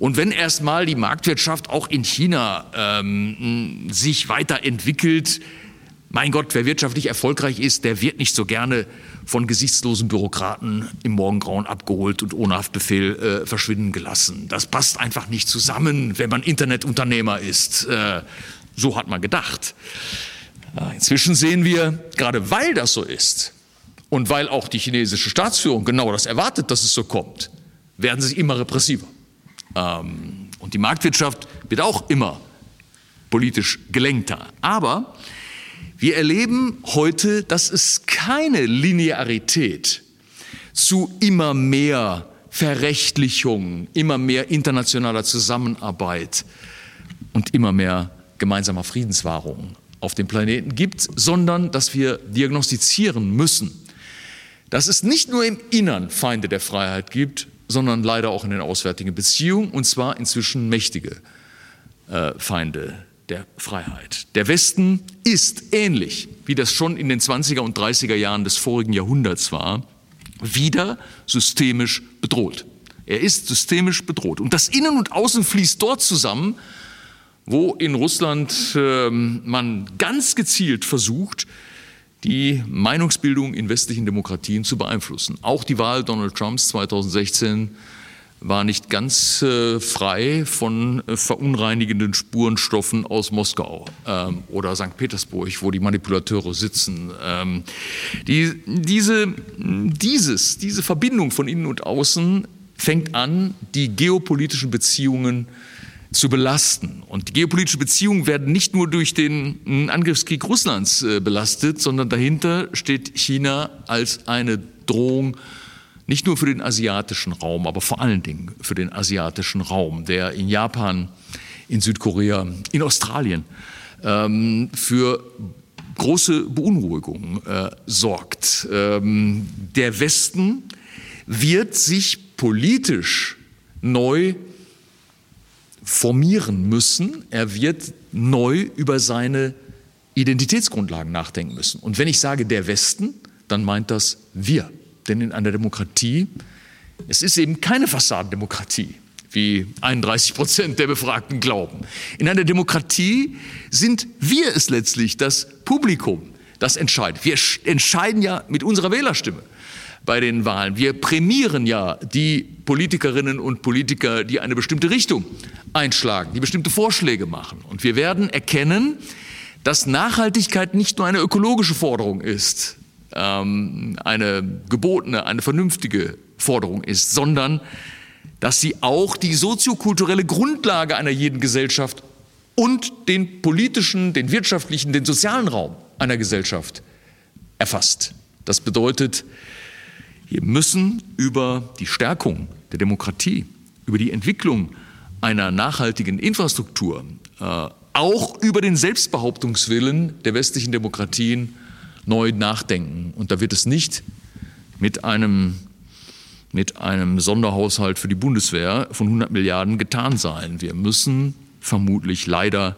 und wenn erstmal die Marktwirtschaft auch in China ähm, sich weiterentwickelt, mein Gott, wer wirtschaftlich erfolgreich ist, der wird nicht so gerne von gesichtslosen Bürokraten im Morgengrauen abgeholt und ohne Haftbefehl äh, verschwinden gelassen. Das passt einfach nicht zusammen, wenn man Internetunternehmer ist. Äh, so hat man gedacht. Äh, inzwischen sehen wir, gerade weil das so ist und weil auch die chinesische Staatsführung genau das erwartet, dass es so kommt, werden sie immer repressiver. Ähm, und die Marktwirtschaft wird auch immer politisch gelenkter. Aber wir erleben heute, dass es keine Linearität zu immer mehr Verrechtlichung, immer mehr internationaler Zusammenarbeit und immer mehr gemeinsamer Friedenswahrung auf dem Planeten gibt, sondern dass wir diagnostizieren müssen, dass es nicht nur im Innern Feinde der Freiheit gibt, sondern leider auch in den auswärtigen Beziehungen, und zwar inzwischen mächtige äh, Feinde der Freiheit. Der Westen ist ähnlich, wie das schon in den 20er und 30er Jahren des vorigen Jahrhunderts war, wieder systemisch bedroht. Er ist systemisch bedroht. Und das Innen und Außen fließt dort zusammen, wo in Russland äh, man ganz gezielt versucht, die Meinungsbildung in westlichen Demokratien zu beeinflussen. Auch die Wahl Donald Trumps 2016 war nicht ganz äh, frei von äh, verunreinigenden Spurenstoffen aus Moskau ähm, oder St. Petersburg, wo die Manipulateure sitzen. Ähm, die, diese, dieses, diese Verbindung von innen und außen fängt an, die geopolitischen Beziehungen zu belasten. Und die geopolitischen Beziehungen werden nicht nur durch den Angriffskrieg Russlands äh, belastet, sondern dahinter steht China als eine Drohung nicht nur für den asiatischen Raum, aber vor allen Dingen für den asiatischen Raum, der in Japan, in Südkorea, in Australien ähm, für große Beunruhigung äh, sorgt. Ähm, der Westen wird sich politisch neu formieren müssen. Er wird neu über seine Identitätsgrundlagen nachdenken müssen. Und wenn ich sage der Westen, dann meint das wir. Denn in einer Demokratie, es ist eben keine Fassadendemokratie, wie 31 Prozent der Befragten glauben. In einer Demokratie sind wir es letztlich, das Publikum, das entscheidet. Wir entscheiden ja mit unserer Wählerstimme bei den Wahlen. Wir prämieren ja die Politikerinnen und Politiker, die eine bestimmte Richtung einschlagen, die bestimmte Vorschläge machen. Und wir werden erkennen, dass Nachhaltigkeit nicht nur eine ökologische Forderung ist, ähm, eine gebotene, eine vernünftige Forderung ist, sondern dass sie auch die soziokulturelle Grundlage einer jeden Gesellschaft und den politischen, den wirtschaftlichen, den sozialen Raum einer Gesellschaft erfasst. Das bedeutet, wir müssen über die Stärkung der Demokratie, über die Entwicklung einer nachhaltigen Infrastruktur, äh, auch über den Selbstbehauptungswillen der westlichen Demokratien neu nachdenken. Und da wird es nicht mit einem, mit einem Sonderhaushalt für die Bundeswehr von 100 Milliarden getan sein. Wir müssen vermutlich leider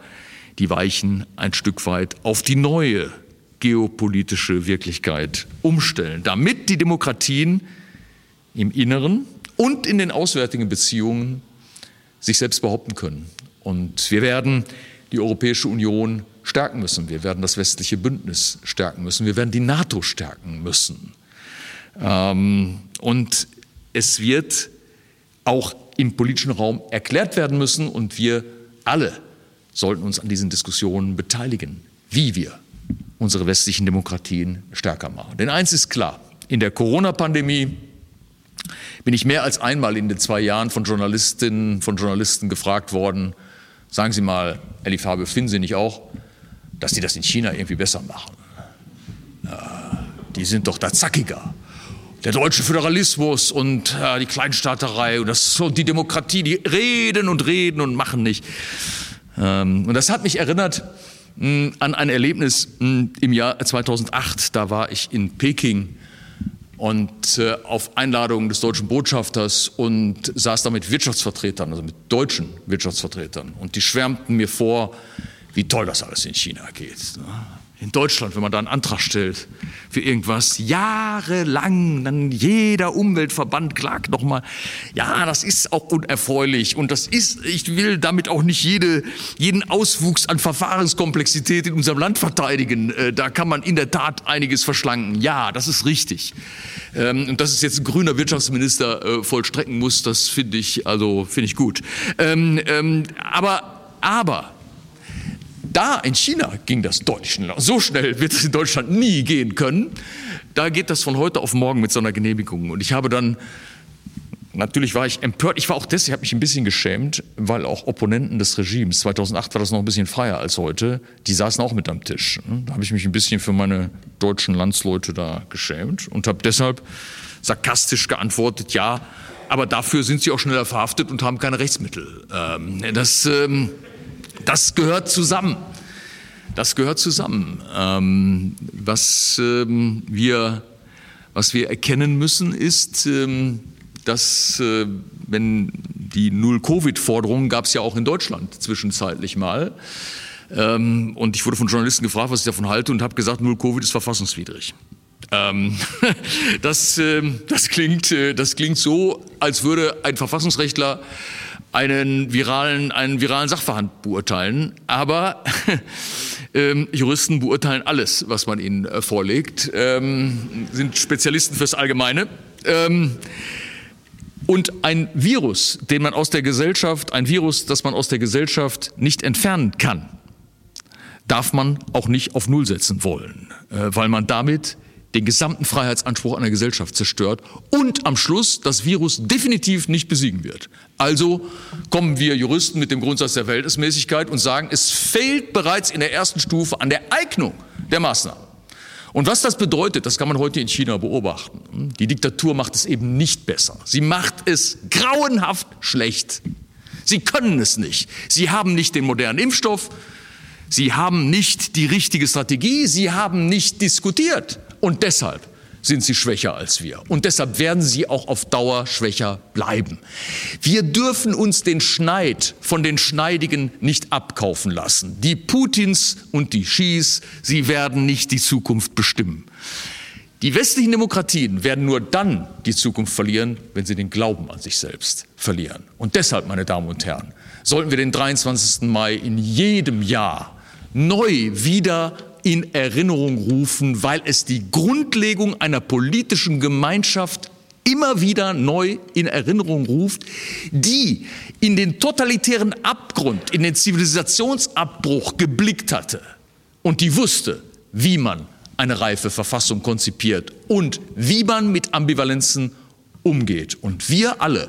die Weichen ein Stück weit auf die neue geopolitische Wirklichkeit umstellen, damit die Demokratien im Inneren und in den auswärtigen Beziehungen sich selbst behaupten können. Und wir werden die Europäische Union stärken müssen. Wir werden das westliche Bündnis stärken müssen. Wir werden die NATO stärken müssen. Ähm, und es wird auch im politischen Raum erklärt werden müssen und wir alle sollten uns an diesen Diskussionen beteiligen, wie wir unsere westlichen Demokratien stärker machen. Denn eins ist klar, in der Corona-Pandemie bin ich mehr als einmal in den zwei Jahren von Journalistinnen, von Journalisten gefragt worden, sagen Sie mal, Elli Fabio, finden Sie nicht auch, dass die das in China irgendwie besser machen? Die sind doch da zackiger. Der deutsche Föderalismus und äh, die Kleinstaaterei und, das, und die Demokratie, die reden und reden und machen nicht. Ähm, und das hat mich erinnert an ein Erlebnis im Jahr 2008. Da war ich in Peking und äh, auf Einladung des deutschen Botschafters und saß da mit Wirtschaftsvertretern, also mit deutschen Wirtschaftsvertretern. Und die schwärmten mir vor, wie toll das alles in China geht. Ne? in Deutschland, wenn man da einen Antrag stellt für irgendwas, jahrelang, dann jeder Umweltverband klagt nochmal, ja, das ist auch unerfreulich und das ist, ich will damit auch nicht jede, jeden Auswuchs an Verfahrenskomplexität in unserem Land verteidigen. Äh, da kann man in der Tat einiges verschlanken. Ja, das ist richtig. Ähm, und dass es jetzt ein grüner Wirtschaftsminister äh, vollstrecken muss, das finde ich, also finde ich gut. Ähm, ähm, aber, aber, da in China ging das deutlich schneller. So schnell wird es in Deutschland nie gehen können. Da geht das von heute auf morgen mit so einer Genehmigung. Und ich habe dann, natürlich war ich empört, ich war auch deswegen, ich habe mich ein bisschen geschämt, weil auch Opponenten des Regimes, 2008 war das noch ein bisschen freier als heute, die saßen auch mit am Tisch. Da habe ich mich ein bisschen für meine deutschen Landsleute da geschämt und habe deshalb sarkastisch geantwortet, ja, aber dafür sind sie auch schneller verhaftet und haben keine Rechtsmittel. Ähm, das... Ähm, das gehört zusammen. Das gehört zusammen. Ähm, was, ähm, wir, was wir erkennen müssen, ist, ähm, dass äh, wenn die Null-Covid-Forderung gab es ja auch in Deutschland zwischenzeitlich mal. Ähm, und ich wurde von Journalisten gefragt, was ich davon halte und habe gesagt, Null-Covid ist verfassungswidrig. Ähm, das, äh, das, klingt, äh, das klingt so, als würde ein Verfassungsrechtler einen viralen, einen viralen Sachverhalt beurteilen. Aber ähm, Juristen beurteilen alles, was man ihnen äh, vorlegt, ähm, sind Spezialisten fürs Allgemeine. Ähm, und ein Virus, den man aus der Gesellschaft, ein Virus, das man aus der Gesellschaft nicht entfernen kann, darf man auch nicht auf Null setzen wollen, äh, weil man damit den gesamten Freiheitsanspruch einer Gesellschaft zerstört und am Schluss das Virus definitiv nicht besiegen wird. Also kommen wir Juristen mit dem Grundsatz der Verhältnismäßigkeit und sagen, es fehlt bereits in der ersten Stufe an der Eignung der Maßnahmen. Und was das bedeutet, das kann man heute in China beobachten. Die Diktatur macht es eben nicht besser. Sie macht es grauenhaft schlecht. Sie können es nicht. Sie haben nicht den modernen Impfstoff. Sie haben nicht die richtige Strategie. Sie haben nicht diskutiert. Und deshalb sind sie schwächer als wir. Und deshalb werden sie auch auf Dauer schwächer bleiben. Wir dürfen uns den Schneid von den Schneidigen nicht abkaufen lassen. Die Putins und die Xis, sie werden nicht die Zukunft bestimmen. Die westlichen Demokratien werden nur dann die Zukunft verlieren, wenn sie den Glauben an sich selbst verlieren. Und deshalb, meine Damen und Herren, sollten wir den 23. Mai in jedem Jahr neu wieder in Erinnerung rufen, weil es die Grundlegung einer politischen Gemeinschaft immer wieder neu in Erinnerung ruft, die in den totalitären Abgrund, in den Zivilisationsabbruch geblickt hatte und die wusste, wie man eine reife Verfassung konzipiert und wie man mit Ambivalenzen umgeht. Und wir alle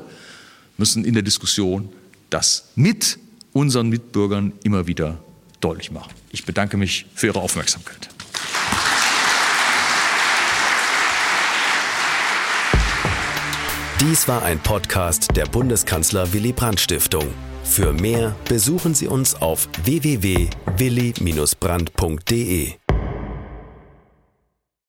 müssen in der Diskussion das mit unseren Mitbürgern immer wieder deutlich machen. Ich bedanke mich für Ihre Aufmerksamkeit. Dies war ein Podcast der Bundeskanzler Willy Brandt Stiftung. Für mehr besuchen Sie uns auf www.willy-brandt.de.